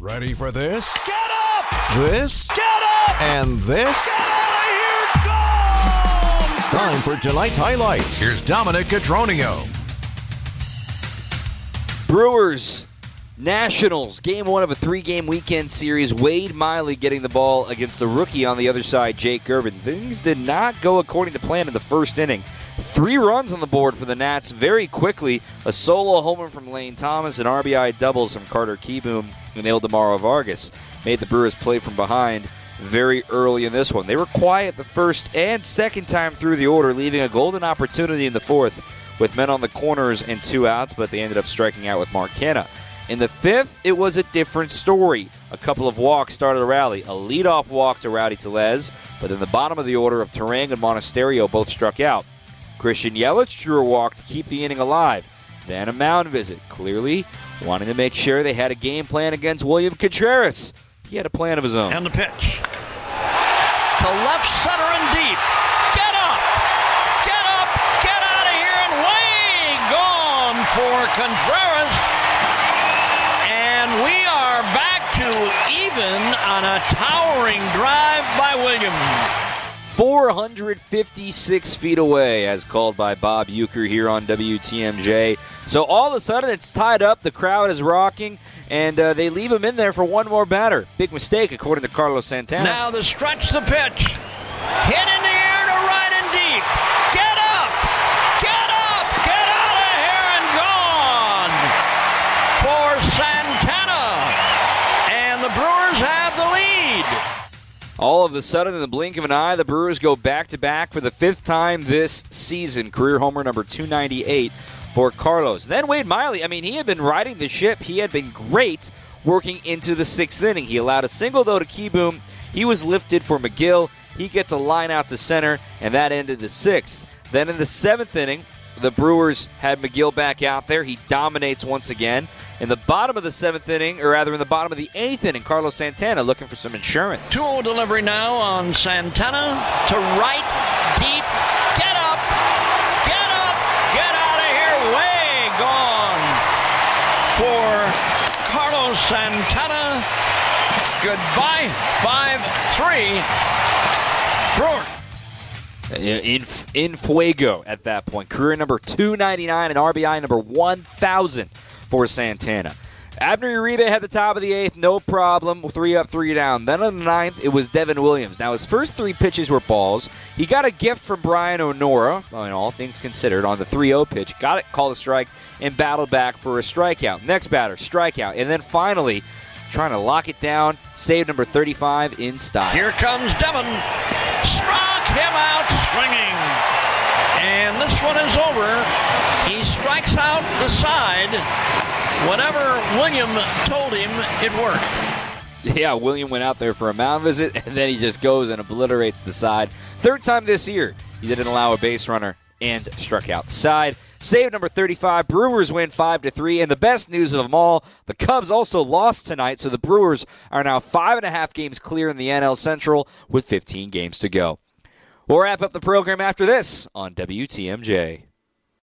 Ready for this? Get up! This? Get up! And this? Get out of here! Gone! Time for tonight's highlights. Here's Dominic Catronio. Brewers, Nationals, game one of a three game weekend series. Wade Miley getting the ball against the rookie on the other side, Jake Irvin. Things did not go according to plan in the first inning. Three runs on the board for the Nats very quickly. A solo homer from Lane Thomas and RBI doubles from Carter Kieboom and Ildemaro Vargas made the Brewers play from behind very early in this one. They were quiet the first and second time through the order, leaving a golden opportunity in the fourth with men on the corners and two outs, but they ended up striking out with Mark Canha. In the fifth, it was a different story. A couple of walks started a rally. A leadoff walk to Rowdy Tellez, but in the bottom of the order of Turang and Monasterio both struck out. Christian Yelich drew a walk to keep the inning alive. Then a mound visit, clearly wanting to make sure they had a game plan against William Contreras. He had a plan of his own. And the pitch. To left center and deep. Get up! Get up! Get out of here and way gone for Contreras. A towering drive by Williams. 456 feet away, as called by Bob Uecker here on WTMJ. So all of a sudden it's tied up. The crowd is rocking, and uh, they leave him in there for one more batter. Big mistake, according to Carlos Santana. Now the stretch, the pitch. Hit in All of a sudden, in the blink of an eye, the Brewers go back to back for the fifth time this season. Career homer number 298 for Carlos. Then Wade Miley, I mean, he had been riding the ship. He had been great working into the sixth inning. He allowed a single, though, to Kieboom. He was lifted for Megill. He gets a line out to center, and that ended the sixth. Then in the seventh inning, the Brewers had Megill back out there. He dominates once again. In the bottom of the seventh inning, or rather in the bottom of the eighth inning, Carlos Santana looking for some insurance. 2 0 delivery now on Santana to right, deep. Get up! Get up! Get out of here! Way gone for Carlos Santana. Goodbye. 5 3. Brewer. Uh, in in fuego at that point. Career number 299 and RBI number 1000 for Santana. Abner Uribe had the top of the eighth, no problem. Three up, three down. Then on the ninth, it was Devin Williams. Now, his first three pitches were balls. He got a gift from Brian O'Nora, in all things considered, on the 3 0 pitch. Got it, called a strike, and battled back for a strikeout. Next batter, strikeout. And then finally, trying to lock it down, save number 35 in style. Here comes Devin. Struck him out swinging. And this one is over. He strikes out the side. Whatever William told him, it worked. Yeah, William went out there for a mound visit, and then he just goes and obliterates the side. Third time this year, he didn't allow a base runner and struck out the side. Save number 35. Brewers win 5 to 3. And the best news of them all, the Cubs also lost tonight, so the Brewers are now five and a half games clear in the NL Central with 15 games to go. We'll wrap up the program after this on WTMJ.